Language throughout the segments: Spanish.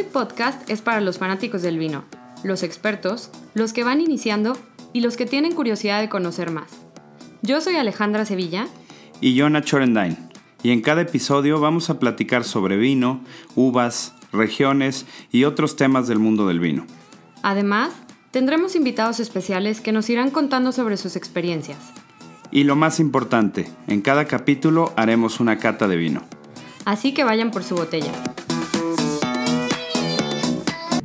Screw Podcast es para los fanáticos del vino, los expertos, los que van iniciando y los que tienen curiosidad de conocer más. Yo soy Alejandra Sevilla. Y yo Nacho Orendain. Y en cada episodio vamos a platicar sobre vino, uvas, regiones y otros temas del mundo del vino. Además, tendremos invitados especiales que nos irán contando sobre sus experiencias. Y lo más importante, en cada capítulo haremos una cata de vino. Así que vayan por su botella.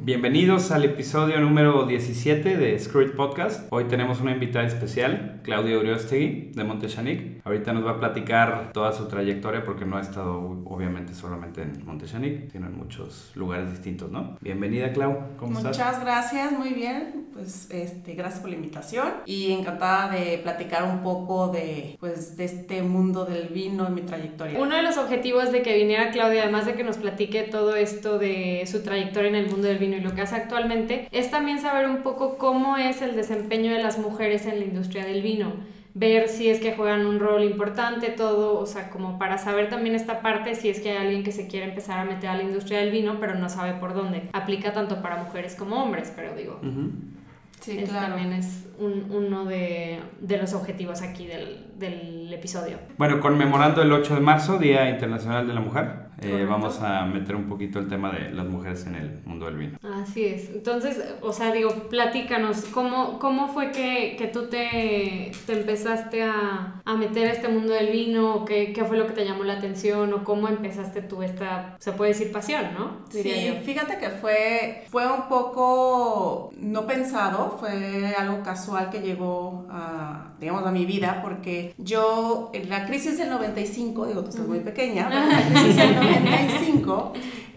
Bienvenidos al episodio número 17 de Screw Podcast. Hoy tenemos una invitada especial, Claudia Uriostegui de Montechanic. Ahorita nos va a platicar toda su trayectoria porque no ha estado obviamente solamente en Montechanic, sino en muchos lugares distintos, ¿no? Bienvenida, Clau. ¿Cómo estás? Muchas gracias, muy bien. Pues este, gracias por la invitación y encantada de platicar un poco de pues de este mundo del vino en mi trayectoria. Uno de los objetivos de que viniera Claudia, además de que nos platique todo esto de su trayectoria en el mundo del vino y lo que hace actualmente, es también saber un poco cómo es el desempeño de las mujeres en la industria del vino ver si es que juegan un rol importante, todo, o sea, como para saber también esta parte, si es que hay alguien que se quiere empezar a meter a la industria del vino, pero no sabe por dónde. Aplica tanto para mujeres como hombres, pero digo. Sí, claro. También es uno de, de, los objetivos aquí del, del, episodio. Bueno, conmemorando el 8 de marzo, Día Internacional de la Mujer, eh, vamos a meter un poquito el tema de las mujeres en el mundo del vino. Así es. Entonces, o sea, digo, platícanos, ¿cómo, cómo fue que, que tú te, te empezaste a, a, meter a este mundo del vino? ¿Qué, ¿Qué, fue lo que te llamó la atención? ¿O cómo empezaste tú esta, se puede decir, pasión, ¿no? sí, fíjate que fue, fue un poco no pensado, fue algo casual que llegó a, digamos, a mi vida, porque yo, en la crisis del 95, digo, tú estás muy pequeña, pero la crisis del 95,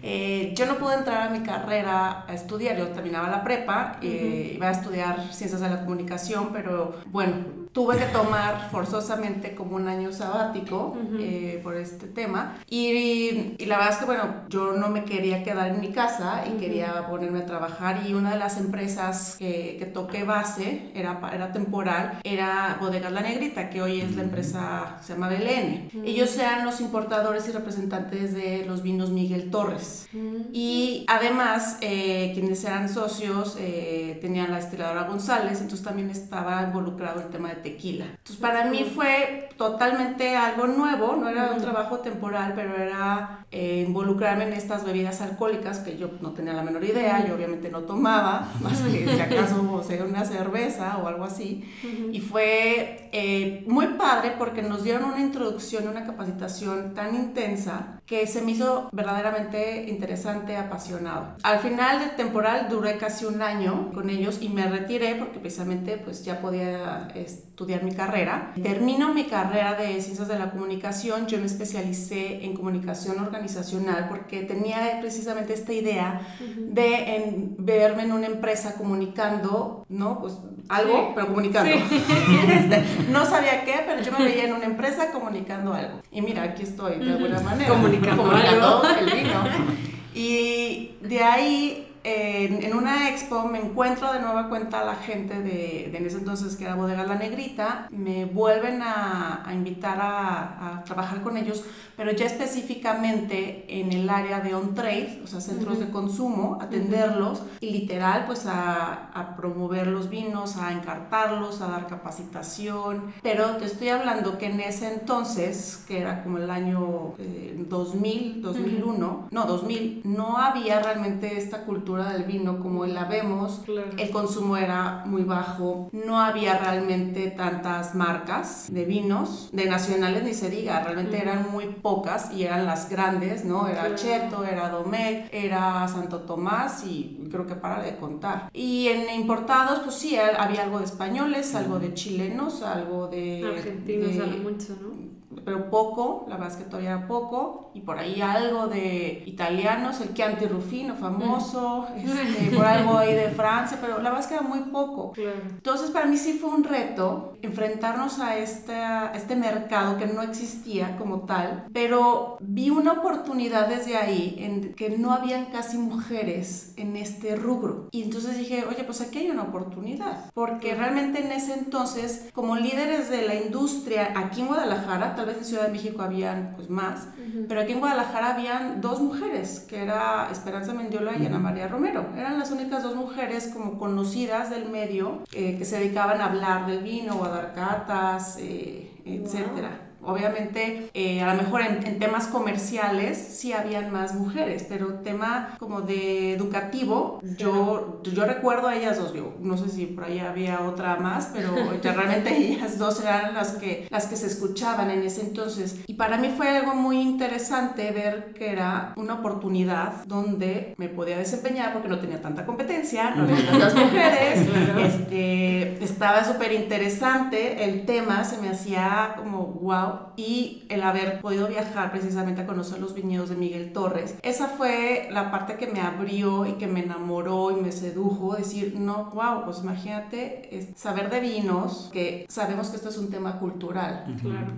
eh, yo no pude entrar a mi carrera a estudiar, yo terminaba la prepa, eh, iba a estudiar ciencias de la comunicación, pero bueno, tuve que tomar forzosamente como un año sabático eh, por este tema. Y, y, la verdad es que, bueno, yo no me quería quedar en mi casa y quería ponerme a trabajar. Y una de las empresas que, que toqué base, era, era temporal, era Bodegas La Negrita, que hoy es la empresa, se llama Belén. Ellos eran los importadores y representantes de los vinos Miguel Torres. Y además, eh, quienes eran socios eh, tenían la destiladora González, entonces también estaba involucrado el tema de tequila. Entonces para mí fue totalmente algo nuevo, no era un trabajo temporal, pero era eh, involucrarme en estas bebidas alcohólicas que yo no tenía la menor idea, yo obviamente no tomaba, más que si acaso o sea, una cerveza o algo así. Y fue eh, muy padre porque nos dieron una introducción, una capacitación tan intensa que se me hizo verdaderamente interesante, apasionado. Al final del temporal duré casi un año con ellos y me retiré porque precisamente pues ya podía estudiar mi carrera. Termino mi carrera de ciencias de la comunicación, yo me especialicé en comunicación organizacional porque tenía precisamente esta idea de en, verme en una empresa comunicando, ¿no? Pues algo, pero comunicando. Este, no sabía qué, pero yo me veía en una empresa comunicando algo. Y mira, aquí estoy de alguna manera. Comunicando, comunicando el vino. Y de ahí en, una expo me encuentro de nueva cuenta a la gente de, de, en ese entonces que era Bodega La Negrita, me vuelven a, a invitar a, a, trabajar con ellos, pero ya específicamente en el área de on-trade, o sea, centros de consumo, atenderlos y literal pues a, a, promover los vinos, a encartarlos, a dar capacitación, pero te estoy hablando que en ese entonces, que era como el año 2000, eh, 2001, no, 2000, no había realmente esta cultura del vino como la vemos, el consumo era muy bajo, no había realmente tantas marcas de vinos, de nacionales ni se diga, realmente eran muy pocas y eran las grandes, ¿no? Era Cheto, era Domecq, era Santo Tomás y creo que para de contar. Y en importados, pues sí, había algo de españoles, algo de chilenos, algo de... Argentinos, mucho, ¿no? Pero poco, la verdad es que todavía era poco, y por ahí algo de italianos, el Chianti Rufino famoso, este, por algo ahí de Francia, pero la verdad es que era muy poco. Entonces para mí sí fue un reto enfrentarnos a este, a este mercado que no existía como tal, pero vi una oportunidad desde ahí en que no habían casi mujeres en este rubro. Y entonces dije, oye, pues aquí hay una oportunidad, porque realmente en ese entonces, como líderes de la industria aquí en Guadalajara, tal vez en Ciudad de México habían pues más, pero aquí en Guadalajara habían dos mujeres, que era Esperanza Mendiola y Ana María Romero. Eran las únicas dos mujeres como conocidas del medio eh, que se dedicaban a hablar del vino o a dar catas, eh, etcétera. Obviamente, eh, a lo mejor en, temas comerciales sí habían más mujeres, pero tema como de educativo, yo, yo recuerdo a ellas dos, yo, no sé si por ahí había otra más, pero realmente ellas dos eran las que, las que se escuchaban en ese entonces. Y para mí fue algo muy interesante ver que era una oportunidad donde me podía desempeñar porque no tenía tanta competencia, no había tantas mujeres, este, estaba súper interesante el tema, se me hacía como wow y el haber podido viajar precisamente a conocer los viñedos de Miguel Torres. Esa fue la parte que me abrió y que me enamoró y me sedujo, decir, no, wow, pues imagínate saber de vinos, que sabemos que esto es un tema cultural.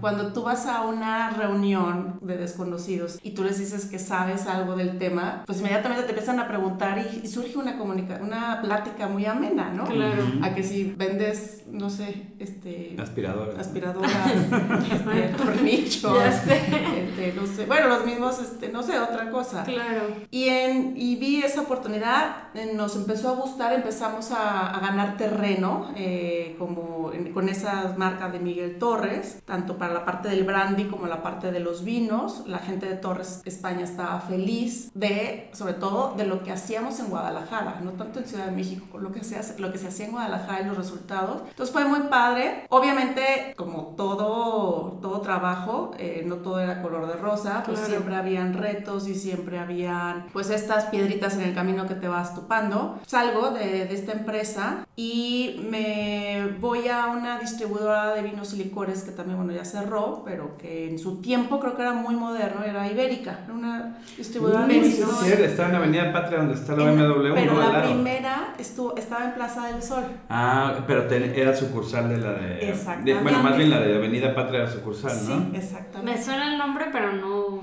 Cuando tú vas a una reunión de desconocidos y tú les dices que sabes algo del tema, pues inmediatamente te empiezan a preguntar y, surge una comunicación, una plática muy amena, ¿no? Claro. A que si vendes, no sé, este... Aspiradoras. Aspiradoras. este, tornillos, este, no sé, bueno, los mismos, este, no sé, otra cosa. Claro. Y, en, y vi esa oportunidad, eh, nos empezó a gustar, empezamos a, a ganar terreno eh, como con esas marcas de Miguel Torres, tanto para la parte del brandy como la parte de los vinos. La gente de Torres España estaba feliz de, sobre todo, de lo que hacíamos en Guadalajara, no tanto en Ciudad de México, lo que se, hace, lo que se hacía en Guadalajara y los resultados. Entonces fue muy padre. Obviamente, como todo, todo trabajo, eh, no todo era color de rosa, pues siempre habían retos y siempre habían pues estas piedritas en el camino que te vas topando. Salgo de, de esta empresa y me voy a una distribuidora de vinos y licores que también, bueno, ya cerró, pero que en su tiempo creo que era muy moderno, era Ibérica, era una distribuidora de vinos. Sí, estaba en Avenida Patria donde está la BMW. Pero la primera estuvo, estaba en Plaza del Sol. Ah, pero era sucursal de la de... Exactamente. bueno, más bien la de Avenida Patria era sucursal. Sí, exactamente. Me suena el nombre, pero no.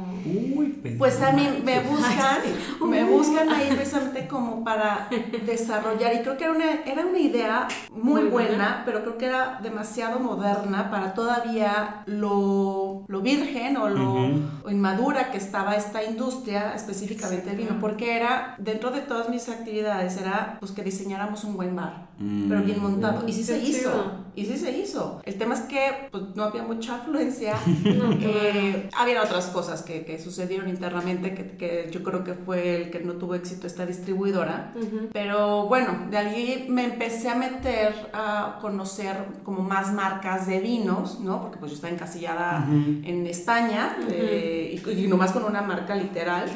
pues a mí me buscan, me buscan ahí precisamente como para desarrollar. Y creo que era una, era una idea muy, buena, pero creo que era demasiado moderna para todavía lo, lo virgen o lo inmadura que estaba esta industria, específicamente el vino, porque era, dentro de todas mis actividades, era pues que diseñáramos un buen bar, pero bien montado. Y sí se hizo. Y sí se hizo. El tema es que pues, no había mucha afluencia. Eh, había otras cosas que, que sucedieron internamente que, que, yo creo que fue el que no tuvo éxito esta distribuidora. Pero bueno, de allí me empecé a meter a conocer como más marcas de vinos, ¿no? Porque pues yo estaba encasillada en España eh, y, y, nomás con una marca literal.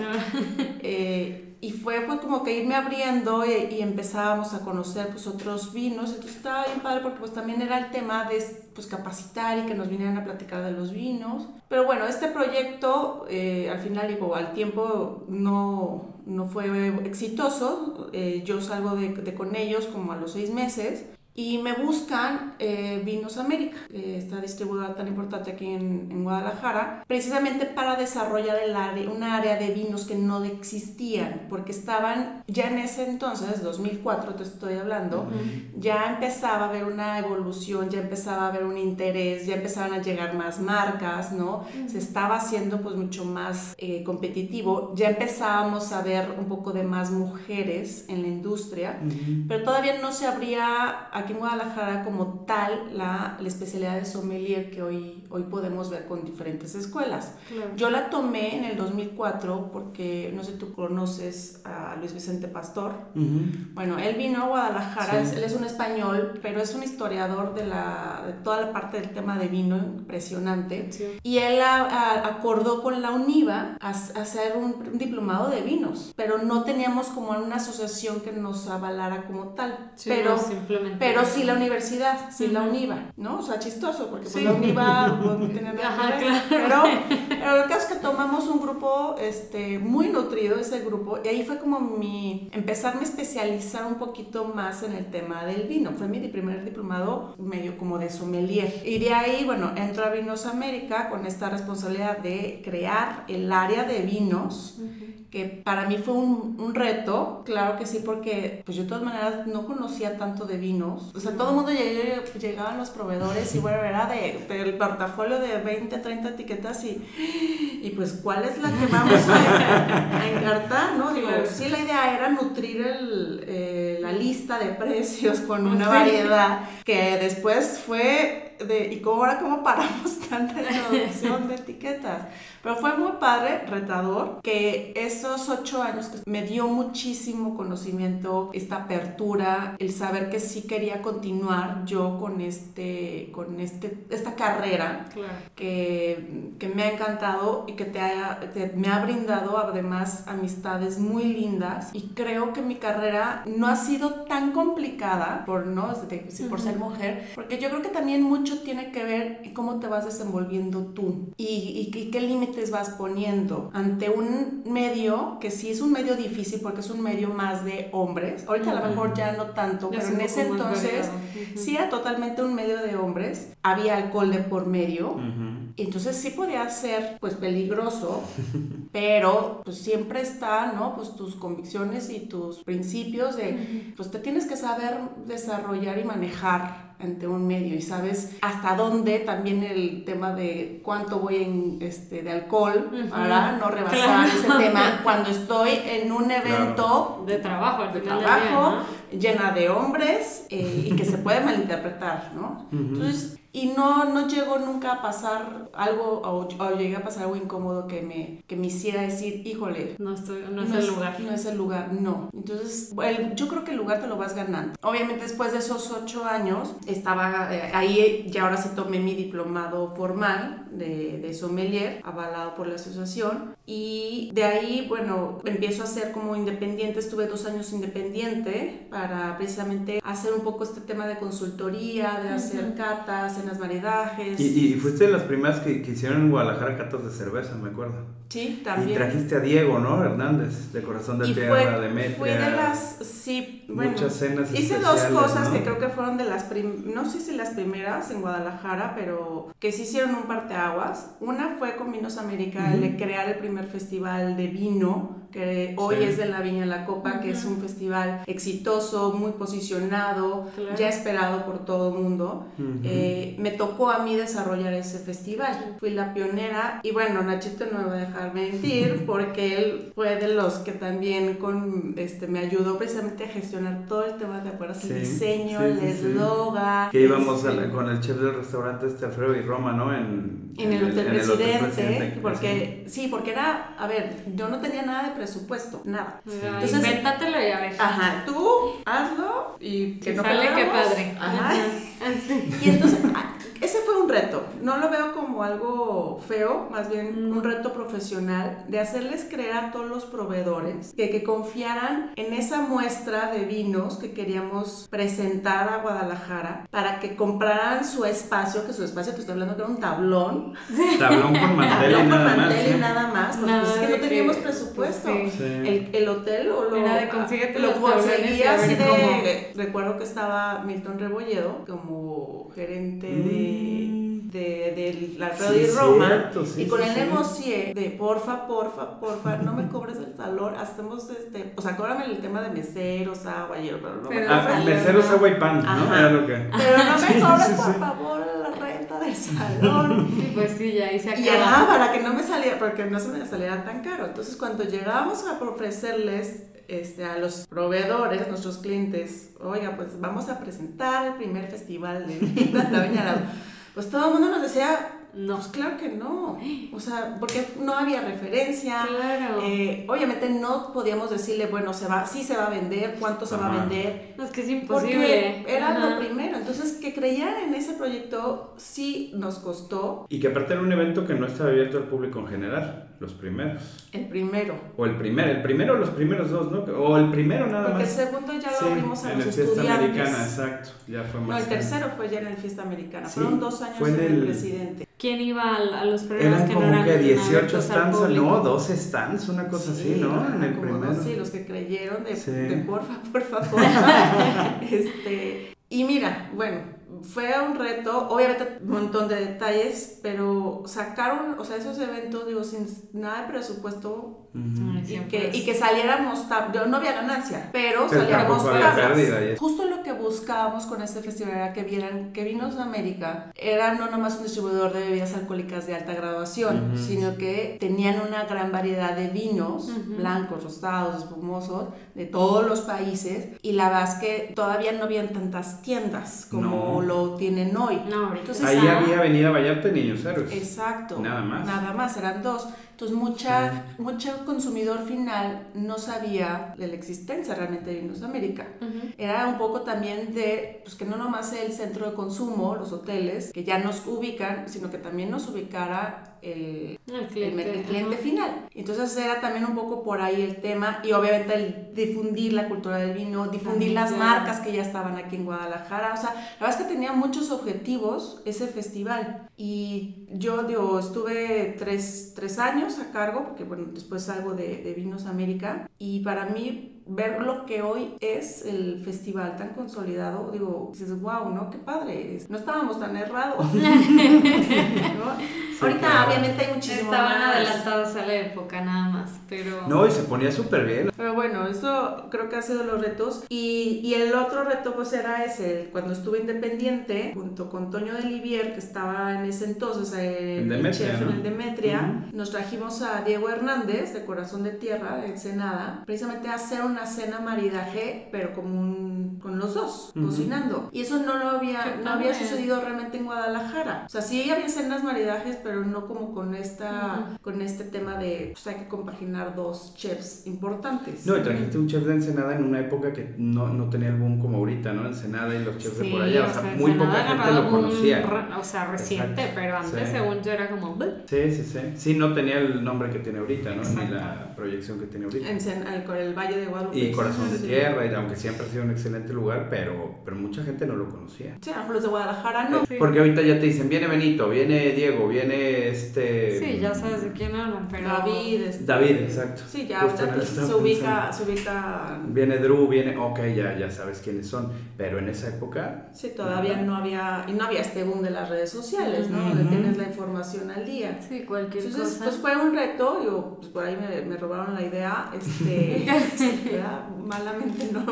eh, y fue, fue como que irme abriendo y, empezábamos a conocer pues otros vinos, entonces estaba bien padre porque pues también era el tema de pues capacitar y que nos vinieran a platicar de los vinos. Pero bueno, este proyecto eh, al final digo, al tiempo no, no fue exitoso, eh, yo salgo de, de, con ellos como a los seis meses y me buscan eh, Vinos América, esta distribuidora tan importante aquí en, en, Guadalajara, precisamente para desarrollar el área, un área de vinos que no existían, porque estaban ya en ese entonces, 2004 te estoy hablando, ya empezaba a haber una evolución, ya empezaba a haber un interés, ya empezaban a llegar más marcas, ¿no? Se estaba haciendo pues mucho más eh, competitivo, ya empezábamos a ver un poco de más mujeres en la industria, pero todavía no se abría aquí en Guadalajara como tal la, la, especialidad de sommelier que hoy, hoy podemos ver con diferentes escuelas. Yo la tomé en el 2004 porque, no sé, tú conoces a Luis Vicente Pastor. Bueno, él vino a Guadalajara, él es un español, pero es un historiador de, la, de toda la parte del tema de vino impresionante. Y él acordó con la UNIVA a, hacer un, diplomado de vinos, pero no teníamos como una asociación que nos avalara como tal. pero, simplemente pero sí la universidad, sí la UNIVA, ¿no? O sea, chistoso, porque pues la UNIVA pues, no tenía nada que ver, pero, pero el caso es que tomamos un grupo este, muy nutrido, ese grupo, y ahí fue como mi, empezarme a especializar un poquito más en el tema del vino, fue mi primer diplomado medio como de sommelier, y de ahí, bueno, entro a Vinos América con esta responsabilidad de crear el área de vinos, que para mí fue un, un, reto, claro que sí, porque pues yo de todas maneras no conocía tanto de vinos. O sea, todo el mundo llegaba, llegaban los proveedores y bueno, era de, del portafolio de 20, 30 etiquetas y, y pues cuál es la que vamos a, a encartar, ¿no? Digo, sí, la idea era nutrir el, eh, la lista de precios con una variedad que después fue de, ¿y cómo ahora cómo paramos tanta introducción de etiquetas? Pero fue muy padre, retador, que esos ocho años que me dio muchísimo conocimiento, esta apertura, el saber que sí quería continuar yo con, este, con este, esta carrera que, que, me ha encantado y que te, te, me ha brindado además amistades muy lindas. Y creo que mi carrera no ha sido tan complicada por, ¿no? por ser mujer, porque yo creo que también mucho tiene que ver cómo te vas desenvolviendo tú y, y qué límites te vas poniendo ante un medio que sí es un medio difícil porque es un medio más de hombres. Ahorita a lo mejor ya no tanto, pero en ese entonces sí era totalmente un medio de hombres. Había alcohol de por medio. Y entonces sí podía ser pues peligroso, pero pues siempre está, ¿no? Pues tus convicciones y tus principios de, pues te tienes que saber desarrollar y manejar ante un medio y sabes hasta dónde también el tema de cuánto voy en, este, de alcohol para no rebasar ese tema cuando estoy en un evento de trabajo, de trabajo llena de hombres eh, y que se puede malinterpretar, ¿no? Entonces, y no, no llegó nunca a pasar algo, o, o, llegué a pasar algo incómodo que me, que me hiciera decir, híjole, no, estoy, no, es el lugar. No es el lugar, no. Entonces, el, yo creo que el lugar te lo vas ganando. Obviamente, después de esos ocho años, estaba eh, ahí, ya ahora sí tomé mi diplomado formal de, de sommelier, avalado por la asociación, y de ahí, bueno, empiezo a ser como independiente, estuve dos años independiente para precisamente hacer un poco este tema de consultoría, de hacer catas en las maridajes. Y, y, fuiste de las primeras que, que, hicieron en Guadalajara catas de cerveza, me acuerdo. Sí, también. Y trajiste a Diego, ¿no? Hernández, de Corazón de Tierra, de Demetria. Fui de las, sí, bueno. Muchas cenas Hice dos cosas que creo que fueron de las, no sé si las primeras en Guadalajara, pero que sí hicieron un parteaguas. Una fue con Vinos América, el de crear el primer festival de vino que hoy es de la Viña La Copa, que es un festival exitoso, muy posicionado, ya esperado por todo el mundo. eh, me tocó a mí desarrollar ese festival. Fui la pionera y bueno, Nachito no me va a dejar mentir porque él fue de los que también con, este, me ayudó precisamente a gestionar todo el tema de acuerdas, el diseño, el eslogan. Que íbamos con el chef del restaurante este Alfredo y Roma, ¿no? En, en, el, Hotel, Presidente, porque sí, porque era, a ver, yo no tenía nada de presupuesto, nada. Entonces, invéntatelo y a ver. Ajá, tú hazlo y que, no sale que padre. Ajá. Y entonces, ah, ese fue un reto. No lo veo como algo feo, más bien mm. un reto profesional de hacerles creer a todos los proveedores que, que confiaran en esa muestra de vinos que queríamos presentar a Guadalajara para que compraran su espacio, que su espacio, te estoy hablando que era un tablón. Tablón con mantel y nada más. y nada más, porque pues es que no teníamos presupuesto. El, el, hotel o lo, era de lo conseguía así de... Recuerdo que estaba Milton Rebolledo como gerente de de, de, la Radio sí, Roma y con el negocié de porfa, porfa, porfa, no me cobres el valor, hacemos este, o sea, cóbrame el tema de meseros, agua, y pero no me ah, meseros, agua y pan, ¿no? Era lo que... Pero no me cobres, por favor, la renta del salón. Y pues sí, ya ahí se acaba. Y ajá, para que no me saliera, porque no se me saliera tan caro. Entonces, cuando llegábamos a ofrecerles este, a los proveedores, nuestros clientes, oiga, pues vamos a presentar el primer festival de la Viña Pues todo el mundo nos decía, no. Pues claro que no. O sea, porque no había referencia. Claro. Eh, obviamente no podíamos decirle, bueno, se va, sí se va a vender, cuánto se va a vender. es que es imposible. Porque era lo primero. Entonces, que creyeran en ese proyecto sí nos costó. Y que aparte era un evento que no estaba abierto al público en general, los primeros. El primero. O el primero, el primero o los primeros dos, ¿no? O el primero nada porque más. Porque el segundo ya lo abrimos a en los el estudiantes. Fiesta Americana, exacto. Ya fue más. No, el tercero fue ya en el Fiesta Americana. Fueron dos años en el presidente. ¿Quién iba a, los programas eran que como no eran que 18 stands, no, 12 stands, una cosa así, ¿no? En el primero. sí, los que creyeron de, de porfa, por favor. este, y mira, bueno, fue un reto, obviamente un montón de detalles, pero sacaron, o sea, esos eventos, digo, sin nada de presupuesto y, que, y que saliéramos, no había ganancia, pero, salíamos Justo lo que buscábamos con este festival era que vieran que Vinos América era no nomás un distribuidor de bebidas alcohólicas de alta graduación, sino que tenían una gran variedad de vinos, blancos, rosados, espumosos, de todos los países, y la verdad es que todavía no habían tantas tiendas como lo tienen hoy. No, Entonces, Ahí había Avenida Vallarta y Niños Héroes. Exacto. Nada más. Nada más, eran dos. Entonces, mucha, mucho consumidor final no sabía de la existencia realmente de Vinos América. Era un poco también de, pues que no nomás el centro de consumo, los hoteles, que ya nos ubican, sino que también nos ubicara el, cliente, final. Entonces era también un poco por ahí el tema y obviamente el difundir la cultura del vino, difundir las marcas que ya estaban aquí en Guadalajara. O sea, la verdad es que tenía muchos objetivos ese festival y yo digo, estuve tres, tres años a cargo, porque bueno, después salgo de, de Vinos América, y para mí ver lo que hoy es el festival tan consolidado, digo, dices, wow, ¿no? Qué padre, no estábamos tan errados. Ahorita obviamente hay muchísimo Estaban adelantados a la época nada más, pero... No, y se ponía súper bien. Pero bueno, eso creo que ha sido los retos. Y, y, el otro reto pues era ese, cuando estuve independiente, junto con Toño de Livier, que estaba en ese entonces en, Demetria, en Demetria, nos trajimos a Diego Hernández, de Corazón de Tierra, de Ensenada, precisamente a hacer una cena maridaje, pero como un, con los dos, cocinando. Y eso no lo había, no había sucedido realmente en Guadalajara. O sea, sí había cenas maridajes, pero no como con esta, con este tema de, pues hay que compaginar dos chefs importantes. No, y trajiste un chef de Ensenada en una época que no, no tenía el boom como ahorita, ¿no? Ensenada y los chefs de por allá, o sea, muy poca gente lo conocía. o sea, reciente, pero antes según yo era como... Sí, sí, sí. Sí, no tenía el nombre que tiene ahorita, ¿no? Ni la proyección que tiene ahorita. En el, el Valle de Guadalupe. Y Corazón de Tierra, y aunque siempre ha sido un excelente lugar, pero, pero mucha gente no lo conocía. Sí, a los de Guadalajara no. Porque ahorita ya te dicen, viene Benito, viene Diego, viene este... Sí, ya sabes de quién hablan, pero... David. David, exacto. Sí, ya se ubica, se ubica... Viene Drew, viene... Ok, ya, ya sabes quiénes son. Pero en esa época... Sí, todavía no había... Y no había este boom de las redes sociales, ¿no? Donde tienes la información al día. Sí, cualquier Entonces, cosa. pues fue un reto, digo, pues por ahí me, me robaron la idea, este... malamente no,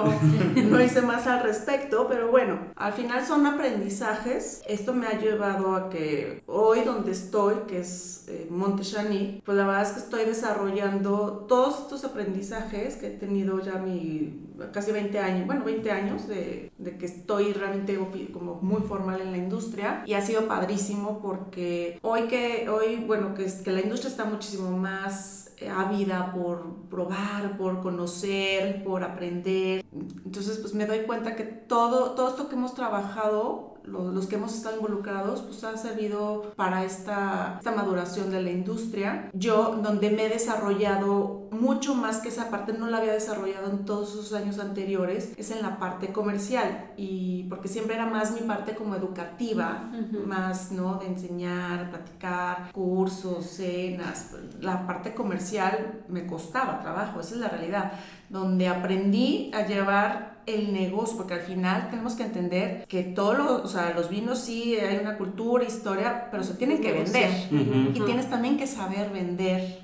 no hice más al respecto, pero bueno, al final son aprendizajes. Esto me ha llevado a que hoy donde estoy, que es eh, Monte pues la verdad es que estoy desarrollando todos estos aprendizajes que he tenido ya mi casi 20 años, bueno, 20 años de, de que estoy realmente como muy formal en la industria y ha sido padrísimo porque hoy que, hoy, bueno, que, que la industria está muchísimo más ávida por probar, por conocer, por aprender. Entonces, pues me doy cuenta que todo, todo esto que hemos trabajado los, que hemos estado involucrados, pues ha servido para esta, esta maduración de la industria. Yo, donde me he desarrollado mucho más que esa parte, no la había desarrollado en todos esos años anteriores, es en la parte comercial. Y porque siempre era más mi parte como educativa, más, ¿no? De enseñar, platicar, cursos, cenas. La parte comercial me costaba trabajo, esa es la realidad. Donde aprendí a llevar el negocio, porque al final tenemos que entender que todos los, o sea, los vinos sí hay una cultura, historia, pero se tienen que vender. Y tienes también que saber vender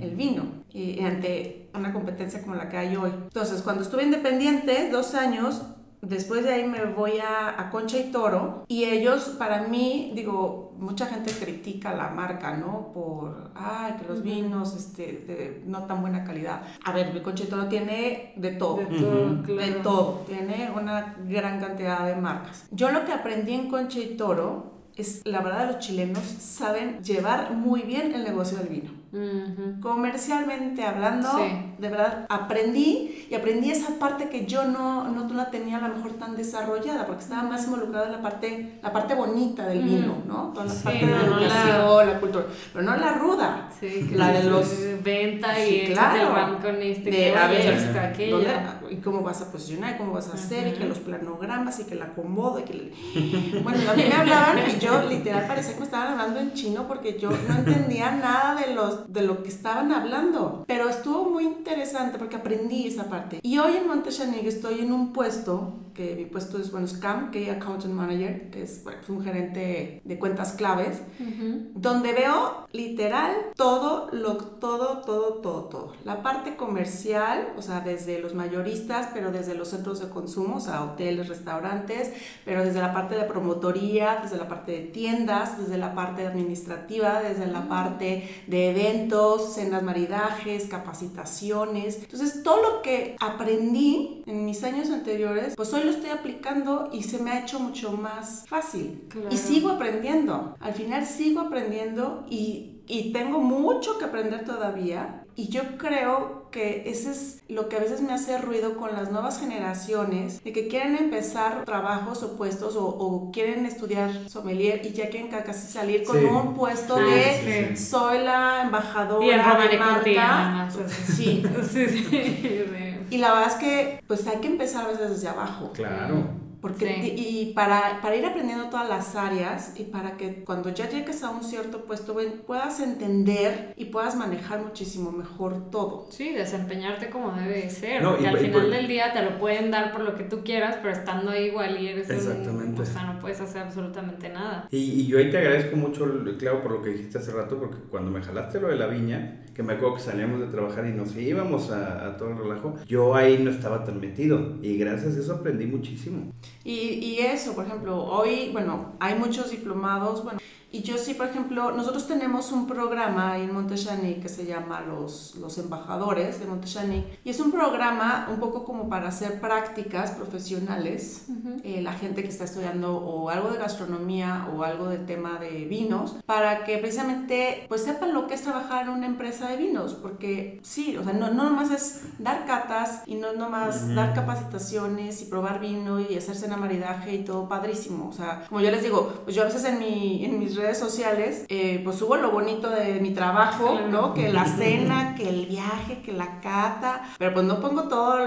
el vino y, ante una competencia como la que hay hoy. Entonces, cuando estuve independiente, dos años, Después de ahí me voy a, a, Concha y Toro y ellos, para mí, digo, mucha gente critica la marca, ¿no? Por, ay, que los vinos, este, de no tan buena calidad. A ver, mi Concha y Toro tiene de todo. De todo, De todo. Tiene una gran cantidad de marcas. Yo lo que aprendí en Concha y Toro es, la verdad, los chilenos saben llevar muy bien el negocio del vino. Comercialmente hablando, de verdad, aprendí y aprendí esa parte que yo no, no la tenía a lo mejor tan desarrollada, porque estaba más involucrada en la parte, la parte bonita del vino, ¿no? Toda la parte de la educación, la... cultura, pero no la ruda, la de los... Venta y claro, con este, de, a ver, y cómo vas a posicionar, cómo vas a hacer, y que los planogramas, y que la acomodo, y que... Bueno, a mí me hablaban y yo literal parecía que me estaban hablando en chino porque yo no entendía nada de los de lo que estaban hablando. Pero estuvo muy interesante porque aprendí esa parte. Y hoy en Montechanique estoy en un puesto que mi puesto es, bueno, SCAM, que Accountant Manager, que es un gerente de cuentas claves, donde veo literal todo, lo, todo, todo, todo, todo. La parte comercial, o sea, desde los mayoristas, pero desde los centros de consumo, o sea, hoteles, restaurantes, pero desde la parte de promotoría, desde la parte de tiendas, desde la parte administrativa, desde la parte de eventos, cenas, maridajes, capacitaciones. Entonces, todo lo que aprendí en mis años anteriores, pues hoy lo estoy aplicando y se me ha hecho mucho más fácil. Y sigo aprendiendo. Al final sigo aprendiendo y, y tengo mucho que aprender todavía. Y yo creo que ese es lo que a veces me hace ruido con las nuevas generaciones, de que quieren empezar trabajos o puestos o, quieren estudiar sommelier y ya quieren casi salir con un puesto ah, de soy la embajadora de marca. Sí. sí, sí. Y la verdad es que pues hay que empezar a veces desde abajo. Claro. Porque, Y para, para, ir aprendiendo todas las áreas y para que cuando ya llegues a un cierto puesto puedas entender y puedas manejar muchísimo mejor todo. Sí, desempeñarte como debe ser. porque al final del día te lo pueden dar por lo que tú quieras, pero estando ahí igual y eres Exactamente. Un, o sea, no puedes hacer absolutamente nada. Y, y, yo ahí te agradezco mucho, claro, por lo que dijiste hace rato, porque cuando me jalaste lo de la viña, que me acuerdo que salíamos de trabajar y nos íbamos a, a todo el relajo, yo ahí no estaba tan metido y gracias a eso aprendí muchísimo. Y, y eso, por ejemplo, hoy, bueno, hay muchos diplomados, bueno, y yo sí, por ejemplo, nosotros tenemos un programa en Monteshani que se llama Los, los Embajadores de Monteshani y es un programa un poco como para hacer prácticas profesionales, eh, la gente que está estudiando o algo de gastronomía o algo del tema de vinos, para que precisamente pues sepan lo que es trabajar en una empresa de vinos, porque sí, o sea, no, no nomás es dar catas y no nomás dar capacitaciones y probar vino y hacerse en maridaje y todo padrísimo, o sea, como yo les digo, pues yo a veces en, mi, en mis redes sociales, eh, pues subo lo bonito de mi trabajo, ¿no? Que la cena, que el viaje, que la cata, pero pues no pongo todo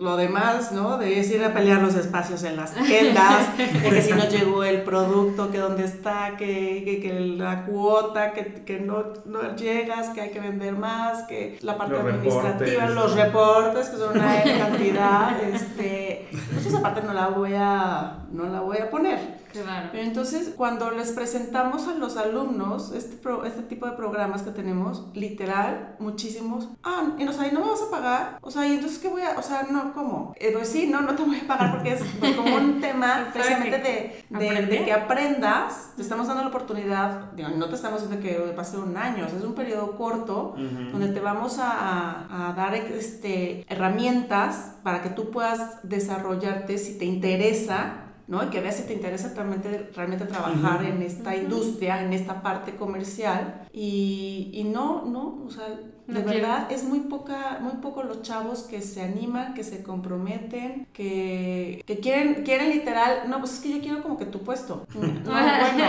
lo demás, ¿no? De ir a pelear los espacios en las tiendas, de que si no llegó el producto, que dónde está, que, que, la cuota, que, que no, no, llegas, que hay que vender más, que la parte administrativa, los reportes, que son una cantidad, este, pues esa parte no la voy a, no la voy a poner. Claro. Entonces, cuando les presentamos a los alumnos este, este tipo de programas que tenemos, literal, muchísimos, ah, y, o sea, ¿y no me vas a pagar? O sea, ¿y entonces qué voy a, o sea, no, ¿cómo? Eh, pues sí, no, no te voy a pagar porque es como un tema precisamente de, de, de, que aprendas, te estamos dando la oportunidad, no te estamos diciendo que pase un año, o sea, es un periodo corto donde te vamos a, a dar este, herramientas para que tú puedas desarrollarte si te interesa ¿no? Y que veas si te interesa realmente, realmente trabajar en esta industria, en esta parte comercial. Y, y no, no, o sea, de verdad, es muy poca, muy poco los chavos que se animan, que se comprometen, que, que quieren, quieren literal, no, pues es que yo quiero como que tu puesto. No, bueno,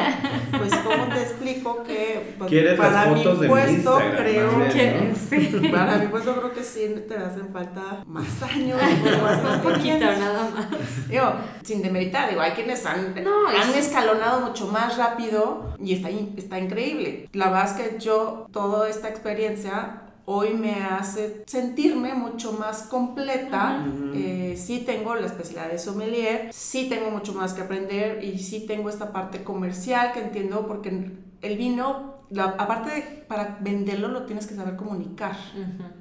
pues cómo te explico que pues, para mi puesto creo que sí. para mi puesto creo que sí te hacen falta más años, más, más poquito, nada más. Digo, sin demeritar, digo, hay quienes han, han escalonado mucho más rápido y está, está increíble. La verdad es que yo toda esta experiencia hoy me hace sentirme mucho más completa. Eh, sí tengo la especialidad de sommelier, sí tengo mucho más que aprender y sí tengo esta parte comercial que entiendo porque el vino, aparte de para venderlo lo tienes que saber comunicar.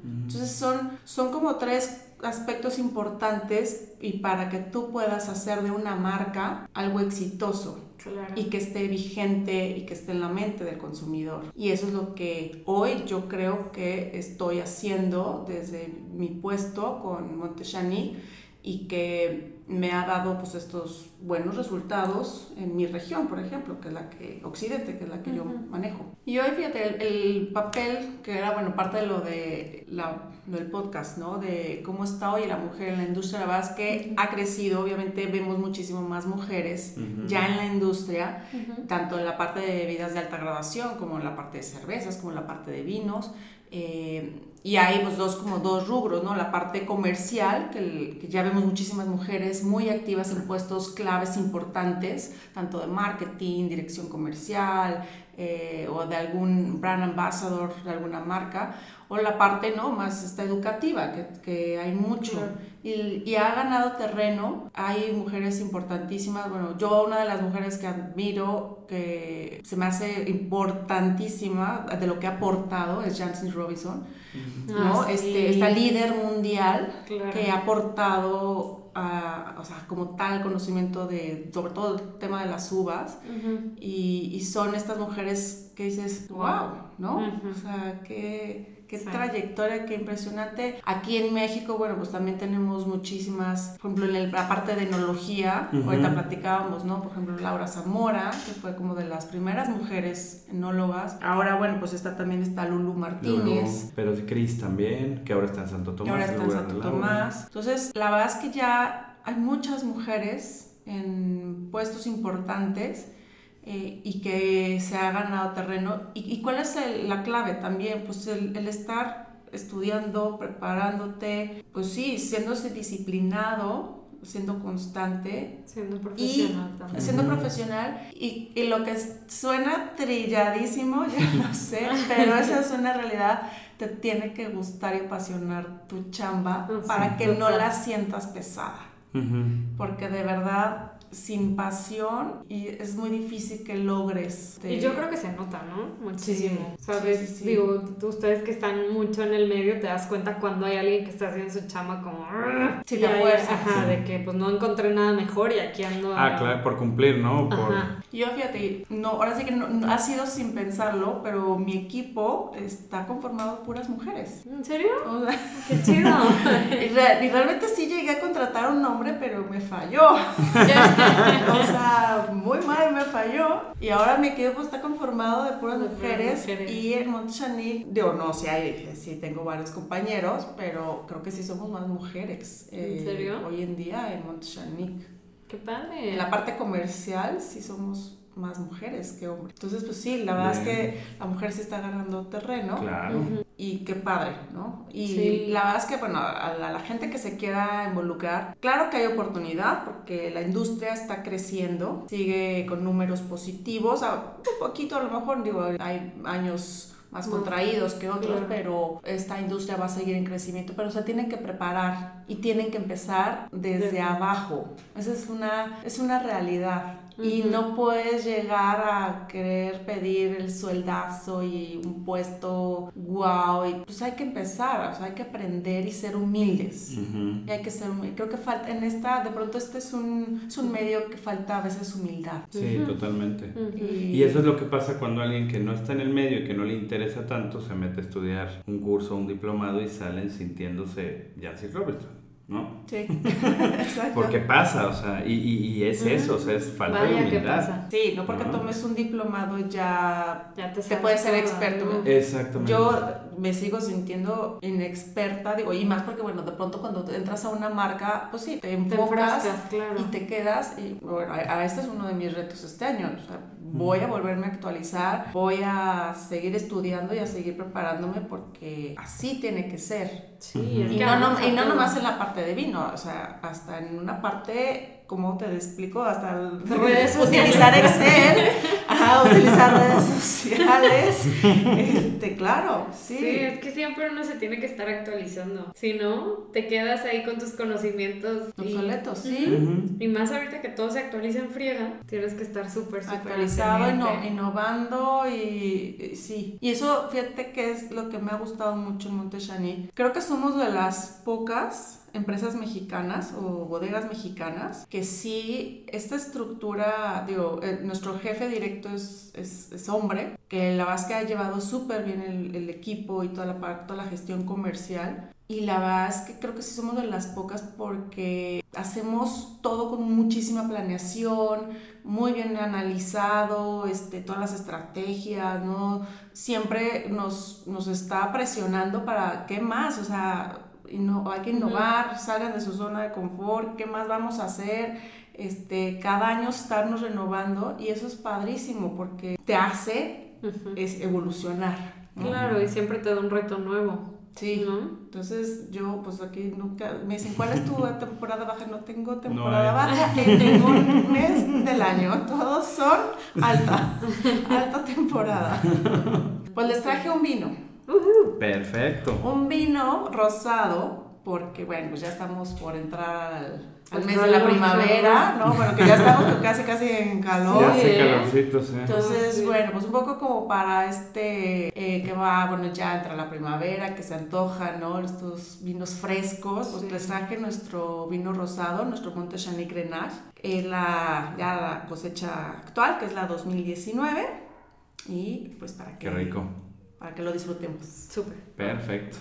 Entonces son, son como tres aspectos importantes y para que tú puedas hacer de una marca algo exitoso y que esté vigente y que esté en la mente del consumidor. Y eso es lo que hoy yo creo que estoy haciendo desde mi puesto con Monteshani y que me ha dado pues estos buenos resultados en mi región, por ejemplo, que es la que, Occidente, que es la que yo manejo. Y hoy, fíjate, el, papel, que era, bueno, parte de lo de la, del podcast, ¿no? De cómo está hoy la mujer en la industria, la verdad es que ha crecido, obviamente vemos muchísimo más mujeres ya en la industria, tanto en la parte de bebidas de alta graduación, como en la parte de cervezas, como en la parte de vinos. Eh, y hay pues dos, como dos rubros, ¿no? La parte comercial, que, que, ya vemos muchísimas mujeres muy activas en puestos claves importantes, tanto de marketing, dirección comercial, eh, o de algún brand ambassador de alguna marca, o la parte no más esta educativa, que, que hay mucho. Y, y, ha ganado terreno. Hay mujeres importantísimas. Bueno, yo una de las mujeres que admiro, que se me hace importantísima de lo que ha aportado, es Jancis Robinson. ¿no? Ah, este, esta líder mundial que ha aportado a, o sea, como tal conocimiento de, sobre todo el tema de las uvas, y, y, son estas mujeres que dices, wow, ¿no? O sea, que qué trayectoria, qué impresionante. Aquí en México, bueno, pues también tenemos muchísimas, por ejemplo, en la parte de enología, ahorita platicábamos, ¿no? Por ejemplo, Laura Zamora, que fue como de las primeras mujeres enólogas. Ahora, bueno, pues está también está Lulu Martínez. pero Cris también, que ahora está en Santo Tomás. Que ahora está en Santo Tomás. Entonces, la verdad es que ya hay muchas mujeres en puestos importantes eh, y que se ha ganado terreno. ¿Y, cuál es la clave también? Pues el, estar estudiando, preparándote, pues sí, siéndose disciplinado, siendo constante. Siendo profesional y, también. Siendo profesional. Y, y, lo que suena trilladísimo, ya no sé, pero esa es una realidad. Te tiene que gustar y apasionar tu chamba ah, para que no la sientas pesada. Porque de verdad sin pasión y es muy difícil que logres. Y yo creo que se nota, ¿no? Muchísimo. ¿Sabes? Digo, ustedes que están mucho en el medio te das cuenta cuando hay alguien que está haciendo su chama como... Sí, te fuerza. Ajá, de que pues no encontré nada mejor y aquí ando... Ah, claro, por cumplir, ¿no? Por... Yo fíjate, no, ahora sí que no, ha sido sin pensarlo, pero mi equipo está conformado por puras mujeres. ¿En serio? Qué chido. y, realmente sí llegué a contratar a un hombre, pero me falló. o sea, muy mal me falló. Y ahora mi equipo está conformado de puras mujeres, Y en Montchanic, digo, no, sí, hay, sí tengo varios compañeros, pero creo que sí somos más mujeres. ¿En serio? Eh, hoy en día en Montchanic. Qué padre. En la parte comercial sí somos más mujeres que hombres. Entonces, pues sí, la verdad es que la mujer sí está ganando terreno. Claro. Y qué padre, ¿no? Y la verdad es que, bueno, a la, gente que se quiera involucrar, claro que hay oportunidad porque la industria está creciendo, sigue con números positivos, un poquito a lo mejor, digo, hay años más contraídos que otros, pero esta industria va a seguir en crecimiento, pero se tienen que preparar y tienen que empezar desde, abajo. Esa es una, es una realidad y no puedes llegar a querer pedir el sueldazo y un puesto wow y pues hay que empezar, o sea, hay que aprender y ser humildes. Y hay que ser Creo que falta en esta, de pronto este es un, es un medio que falta a veces humildad. Sí, totalmente. y... eso es lo que pasa cuando alguien que no está en el medio y que no le interesa tanto se mete a estudiar un curso, un diplomado y salen sintiéndose Jancy Robertson. ¿No? Sí, exacto. Porque pasa, o sea, y, y, es eso, o sea, es falta de humildad. Sí, no porque tomes un diplomado ya, ya te, puedes ser experto. Exactamente. Yo me sigo sintiendo inexperta, digo, y más porque, bueno, de pronto cuando entras a una marca, pues sí, te enfocas y te quedas, y bueno, a, este es uno de mis retos este año, o sea, voy a volverme a actualizar, voy a seguir estudiando y a seguir preparándome porque así tiene que ser. Sí, y, no, no, y no nomás en la parte de vino, o sea, hasta en una parte ¿cómo te explico? Hasta utilizar Excel, utilizar redes sociales. Este, claro, sí. Sí, es que siempre uno se tiene que estar actualizando. Si no, te quedas ahí con tus conocimientos. Obsoletos, sí. Y más ahorita que todo se actualiza en friega, tienes que estar súper, súper actualizado, innovando y, sí. Y eso, fíjate que es lo que me ha gustado mucho en Montechani. Creo que somos de las pocas empresas mexicanas o bodegas mexicanas que sí, esta estructura, digo, eh, nuestro jefe directo es, es, hombre, que la verdad es que ha llevado súper bien el, el, equipo y toda la, toda la gestión comercial. Y la verdad es que creo que sí somos de las pocas porque hacemos todo con muchísima planeación, muy bien analizado, este, todas las estrategias, ¿no? Siempre nos, nos está presionando para qué más, o sea, hay que innovar, salgan de su zona de confort, ¿qué más vamos a hacer? Este, cada año estarnos renovando y eso es padrísimo porque te hace es evolucionar. Claro, y siempre te da un reto nuevo. Sí, entonces yo pues aquí nunca, me dicen, ¿cuál es tu temporada baja? No tengo temporada baja en ningún mes del año, todos son alta, alta temporada. Pues les traje un vino Perfecto. Un vino rosado, porque bueno, pues ya estamos por entrar al, mes de la primavera, ¿no? Bueno, que ya estamos casi casi en calor. Ya hace ¿eh? calorcito, sí. Entonces, Sí. bueno, pues un poco como para este, eh, que va, bueno, ya entra la primavera, que se antoja, ¿no? Estos vinos frescos, pues Sí. les traje nuestro vino rosado, nuestro Monte Chanic Grenache, es la, ya la cosecha actual, que es la 2019, y pues para que, Qué rico. Para que lo disfrutemos. Súper. Perfecto.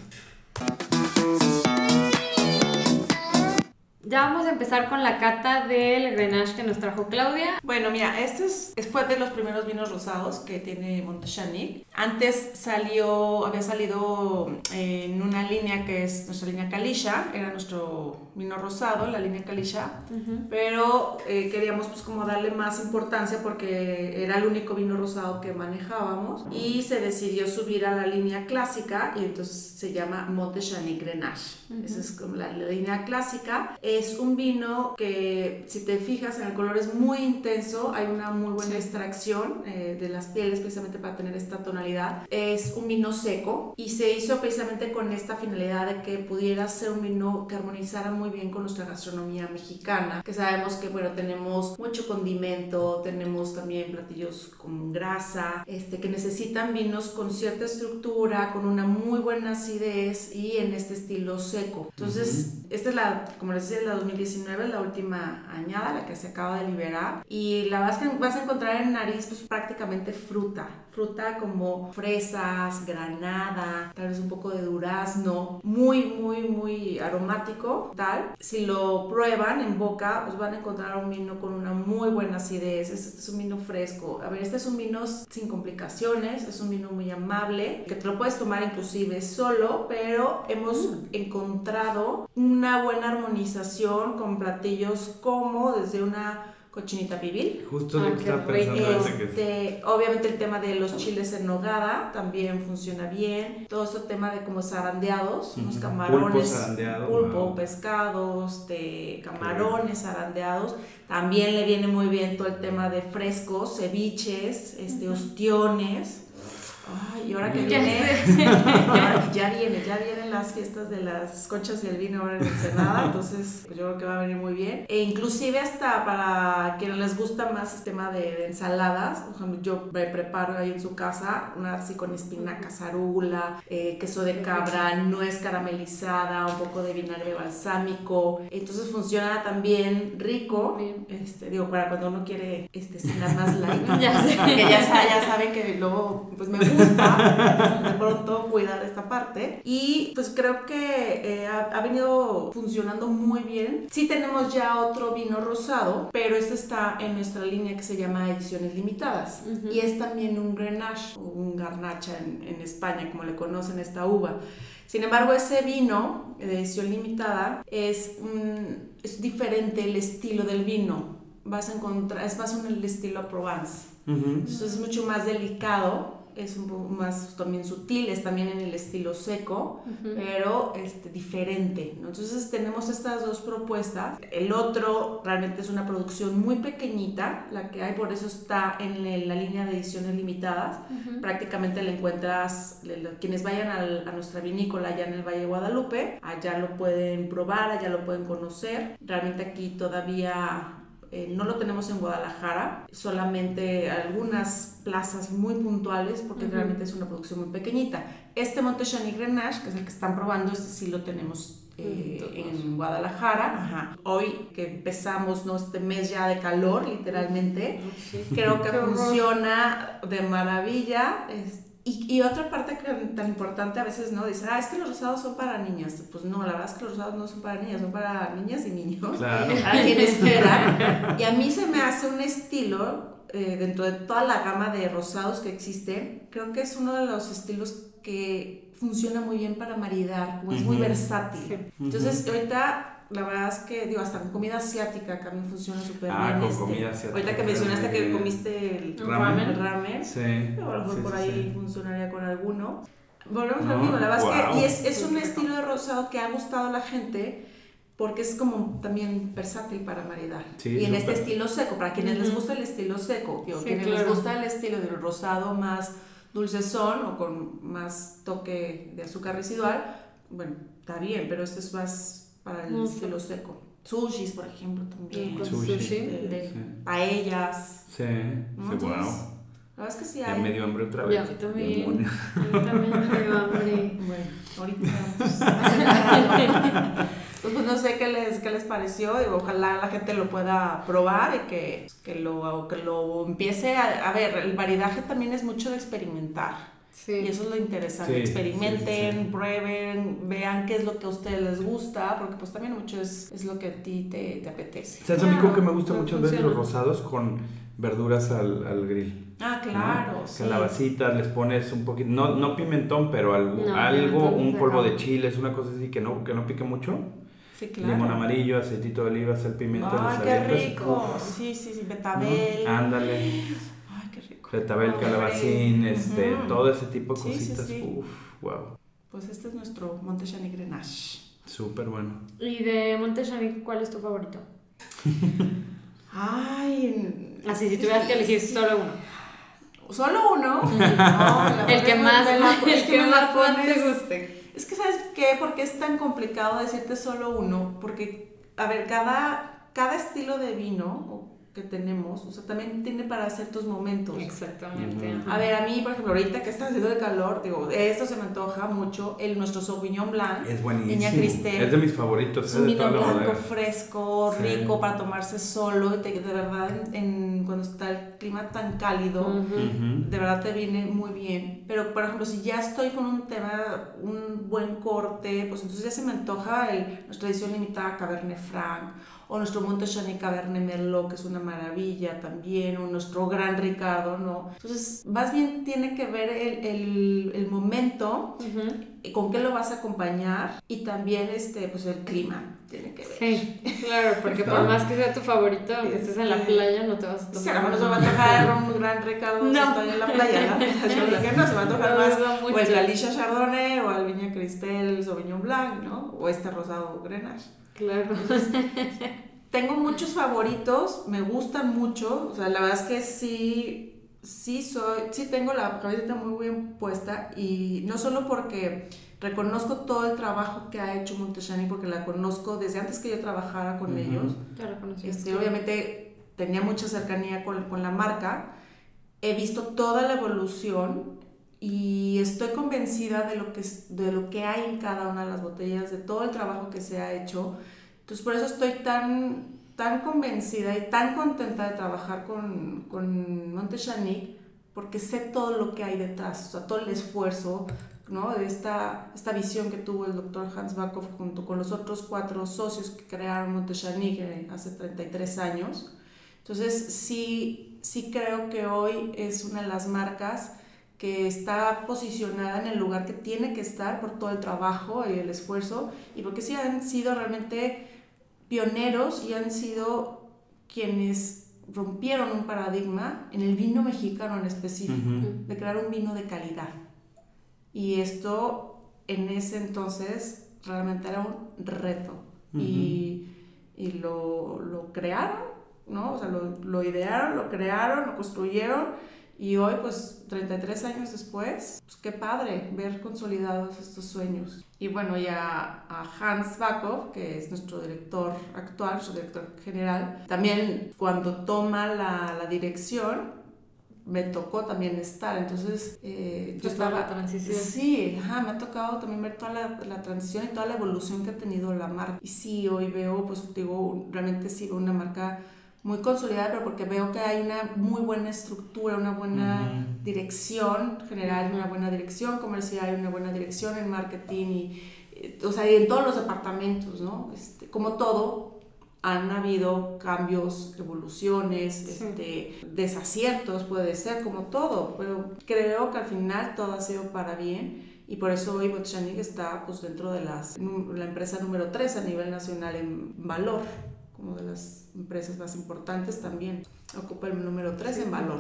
Ya vamos a empezar con la cata del Grenache que nos trajo Claudia. Bueno, mira, este es, es fue de los primeros vinos rosados que tiene Montechanic. Antes salió, había salido eh, en una línea que es nuestra línea Calisha, era nuestro vino rosado, la línea Calisha, pero eh, queríamos pues como darle más importancia porque era el único vino rosado que manejábamos y se decidió subir a la línea clásica y entonces se llama Montechanic Grenache. Esa es como la, la línea clásica. Es un vino que, si te fijas en el color, es muy intenso. Hay una muy buena Sí. extracción eh, de las pieles precisamente para tener esta tonalidad. Es un vino seco y se hizo precisamente con esta finalidad de que pudiera ser un vino que armonizara muy bien con nuestra gastronomía mexicana. Que sabemos que, bueno, tenemos mucho condimento, tenemos también platillos con grasa, este, que necesitan vinos con cierta estructura, con una muy buena acidez y en este estilo seco. Entonces, esta es la, como les decía, la 2019, la última añada, la que se acaba de liberar. Y la vas vas a encontrar en nariz pues prácticamente fruta. Fruta como fresas, granada, tal vez un poco de durazno. Muy, muy, muy aromático, tal. Si lo prueban en boca, pues van a encontrar un vino con una muy buena acidez. Este es un vino fresco. A ver, este es un vino sin complicaciones, es un vino muy amable, que te lo puedes tomar inclusive solo, pero hemos encontrado una buena armonización con platillos como desde una cochinita pibil. Justo Ah, lo que estaba pensando Este, obviamente el tema de los chiles en nogada también funciona bien. Todo ese tema de como zarandeados, unos camarones, Pulpo zarandeado, pulpo, wow. pescados, de camarones zarandeados. También le viene muy bien todo el tema de frescos, ceviches, este, ostiones. Ay, y ahora que viene, ya, ya viene, ya vienen las fiestas de las conchas y el vino ahora en Ensenada, entonces pues yo creo que va a venir muy bien. E inclusive hasta para quienes les gusta más el tema de, de ensaladas, por ejemplo, yo me preparo ahí en su casa una así con espinacas, arugula, eh, queso de cabra, nuez caramelizada, un poco de vinagre balsámico, entonces funciona también rico, este, digo, para cuando uno quiere este, cenar más light, Ya sé. que ya, ya saben que luego pues me gusta de pronto cuidar esta parte y pues creo que eh, ha, ha venido funcionando muy bien. Sí tenemos ya otro vino rosado, pero este está en nuestra línea que se llama ediciones limitadas y es también un Grenache o un Garnacha en, en España como le conocen esta uva. Sin embargo, ese vino de edición limitada es, un- es diferente el estilo del vino. Vas a encontrar, es más un el estilo Provence. Entonces es mucho más delicado, es un poco más también sutil, es también en el estilo seco, Ujú. pero este, diferente. ¿no? Entonces tenemos estas dos propuestas. El otro realmente es una producción muy pequeñita, la que hay, por eso está en la línea de ediciones limitadas. Ujú. Prácticamente le encuentras, quienes vayan al- a nuestra vinícola allá en el Valle de Guadalupe, allá lo pueden probar, allá lo pueden conocer. Realmente aquí todavía eh, no lo tenemos en Guadalajara, solamente algunas plazas muy puntuales porque realmente es una producción muy pequeñita. Este Monte Chani Grenache, que es el que están probando, este sí lo tenemos eh, en Guadalajara. Ajá. Hoy que empezamos ¿no? este mes ya de calor, literalmente, Sí. creo que funciona de maravilla. es- y, y otra parte que tan importante a veces no dice, ah, es que los rosados son para niñas. Pues no, la verdad es que los rosados no son para niñas, son para niñas y niños. Claro. Para quienes quieran. Y a mí se me hace un estilo, eh, dentro de toda la gama de rosados que existe, creo que es uno de los estilos que funciona muy bien para maridar, como es muy Ujú. versátil. Sí. Entonces, ahorita la verdad es que, digo, hasta con comida asiática también funciona súper Ah, bien. con este. comida asiática Ahorita que mencionaste que comiste el Ramen. el ramen, Sí. a lo mejor sí, por sí, ahí sí. funcionaría con alguno. Volvemos No, al mismo, la verdad es wow. que y es, es un estilo de rosado que ha gustado a la gente porque es como también versátil para maridar. Sí, y en este súper. estilo seco, para quienes les Ujú. gusta el estilo seco, digo, Sí, quienes les claro. gusta el estilo del rosado más dulcezón o con más toque de azúcar residual, bueno, está bien, pero este es más para el Mm. estilo seco. Sushis, por ejemplo, también. Con Sushi. sushi. De- de- Sí. Paellas. Sí, Entonces, wow. La verdad es que sí Ya hay. me dio hambre otra Ya, vez. a mí también. Mí también me dio hambre. Bueno, ahorita pues, pues no sé qué les, qué les pareció, digo, ojalá la gente lo pueda probar y que, que, lo, que lo empiece a, a ver, el maridaje también es mucho de experimentar. Sí. Y eso es lo interesante, Sí, experimenten, sí, sí. prueben, vean qué es lo que a ustedes les gusta, porque pues también mucho es, es lo que a ti te, te apetece. ¿Sabes a mí que me gusta muchas veces los rosados con verduras al, al grill? Ah, ¿no? claro, sí. Calabacitas, les pones un poquito, no, no pimentón, pero algo, No, algo pimentón un polvo de chiles, una cosa así que no, que no pique mucho. Sí, claro. Limón amarillo, aceitito de oliva, sal, pimienta, Ay, les qué rico. Sí, sí, sí, ¿no? betabel. Ándale. Qué. Betabel, calabacín, este, Ujú. todo ese tipo de Sí, cositas. sí. Uf, wow. Pues este es nuestro Montechani Grenache. Súper bueno. ¿Y de Montechanic cuál es tu favorito? Ay. Así, es si tuvieras que elegir solo uno. ¿Solo uno? No, El que más, la- el que más te guste. Es que, ¿sabes qué? Porque es tan complicado decirte solo uno. Porque, a ver, cada, cada estilo de vino o- que tenemos, o sea, también tiene para ciertos momentos. Exactamente. Ujú. ajá. A ver, a mí, por ejemplo, ahorita que está haciendo de calor, digo, esto se me antoja mucho, el nuestro Sauvignon Blanc. Es buenísimo. Niña Cristel. Es de mis favoritos. Es eh, un vino blanco fresco, Sí. rico para tomarse solo, y te- de verdad, en, en- cuando está el clima tan cálido, Ujú. Ujú. de verdad te viene muy bien. Pero, por ejemplo, si ya estoy con un tema, un buen corte, pues entonces ya se me antoja el, nuestra edición limitada Cabernet Franc, o nuestro Montechani Cabernet Merlot, que es una maravilla también, o nuestro Gran Ricardo, ¿no? Entonces, más bien tiene que ver el, el, el momento, y con qué lo vas a acompañar, y también, este, pues, el clima tiene que ver. Sí, claro, porque por más que sea tu favorito, aunque estés en la playa, no te vas a tomar. Sí, a lo mejor no se va a antojar un gran Ricardo si No. estoy en la playa, ¿no? No, se va a antojar más no o el Galicia Chardonnay o el Viña Cristel Sauvignon Blanc, ¿no? O este rosado Grenache. Claro. Tengo muchos favoritos, me gustan mucho, o sea, la verdad es que sí, sí soy, sí tengo la cabecita muy bien puesta y no solo porque reconozco todo el trabajo que ha hecho Montechani, porque la conozco desde antes que yo trabajara con Ujú. ellos, Ya lo conocí. este, obviamente tenía mucha cercanía con, con la marca, he visto toda la evolución y estoy convencida de lo, que, es- de lo que hay en cada una de las botellas, de todo el trabajo que se ha hecho. Entonces por eso estoy tan, tan convencida y tan contenta de trabajar con, con Montechanic, porque sé todo lo que hay detrás, o sea, todo el esfuerzo, ¿no? De esta, esta visión que tuvo el doctor Hans Backhoff junto con los otros cuatro socios que crearon Montechanic eh, hace 33 años. Entonces, sí, sí creo que hoy es una de las marcas que está posicionada en el lugar que tiene que estar por todo el trabajo y el esfuerzo y porque sí han sido realmente pioneros y han sido quienes rompieron un paradigma en el vino mexicano en específico de crear un vino de calidad. Y esto en ese entonces realmente era un reto. Y, y lo, lo crearon, ¿no? O sea, lo, lo idearon, lo crearon, lo construyeron. Y hoy, pues 33 años después, pues qué padre ver consolidados estos sueños. Y bueno, ya a Hans Backhoff, que es nuestro director actual, nuestro director general, también cuando toma la, la dirección, me tocó también estar. Entonces, eh, yo estaba. la transición. Sí, ajá, me ha tocado también ver toda la, la transición y toda la evolución que ha tenido la marca. Y sí, hoy veo, pues digo, realmente sí veo una marca muy consolidada, pero porque veo que hay una muy buena estructura, una buena dirección general, una buena dirección comercial, una buena dirección en marketing y, eh, o sea, y en todos los departamentos, ¿no? Este, como todo, han habido cambios, evoluciones, Sí. este, desaciertos, puede ser, como todo, pero creo que al final todo ha sido para bien y por eso hoy Botchanic está pues, dentro de las, la empresa número 3 a nivel nacional en valor, como de las empresas más importantes también, ocupa el número 3 en valor.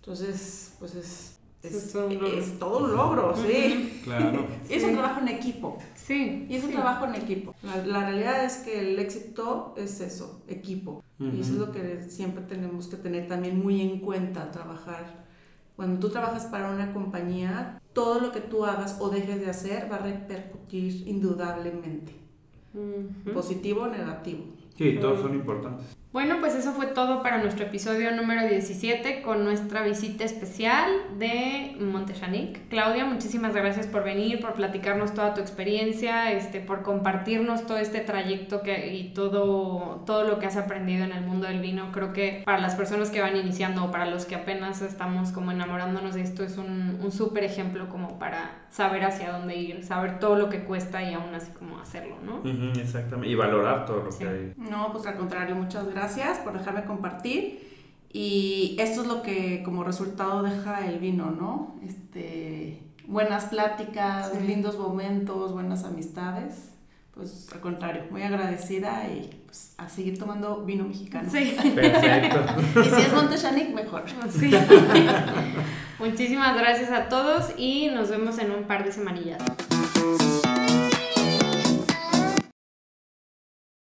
Entonces, pues es, es, Es todo un logro. es todo un logro, sí. Claro. Y es un trabajo en equipo. Sí. Y es un sí. trabajo en equipo. La, la realidad es que el éxito es eso, equipo. Y eso es lo que siempre tenemos que tener también muy en cuenta, trabajar cuando tú trabajas para una compañía, todo lo que tú hagas o dejes de hacer va a repercutir indudablemente, positivo o negativo. Sí, todos son importantes. Bueno, pues eso fue todo para nuestro episodio número 17 con nuestra visita especial de Montechanic. Claudia, muchísimas gracias por venir, por platicarnos toda tu experiencia, este, por compartirnos todo este trayecto que, y todo, todo lo que has aprendido en el mundo del vino. Creo que para las personas que van iniciando o para los que apenas estamos como enamorándonos de esto es un, un súper ejemplo como para saber hacia dónde ir, saber todo lo que cuesta y aún así como hacerlo, ¿no? exactamente, y valorar todo lo que hay. No, pues al contrario, muchas gracias gracias por dejarme compartir. Y esto es lo que como resultado deja el vino, ¿no? Este, buenas pláticas, lindos momentos, buenas amistades. Pues al contrario, muy agradecida y pues a seguir tomando vino mexicano. Sí. Perfecto. y si es Montechanic, mejor. Sí. Muchísimas gracias a todos y nos vemos en un par de semanillas.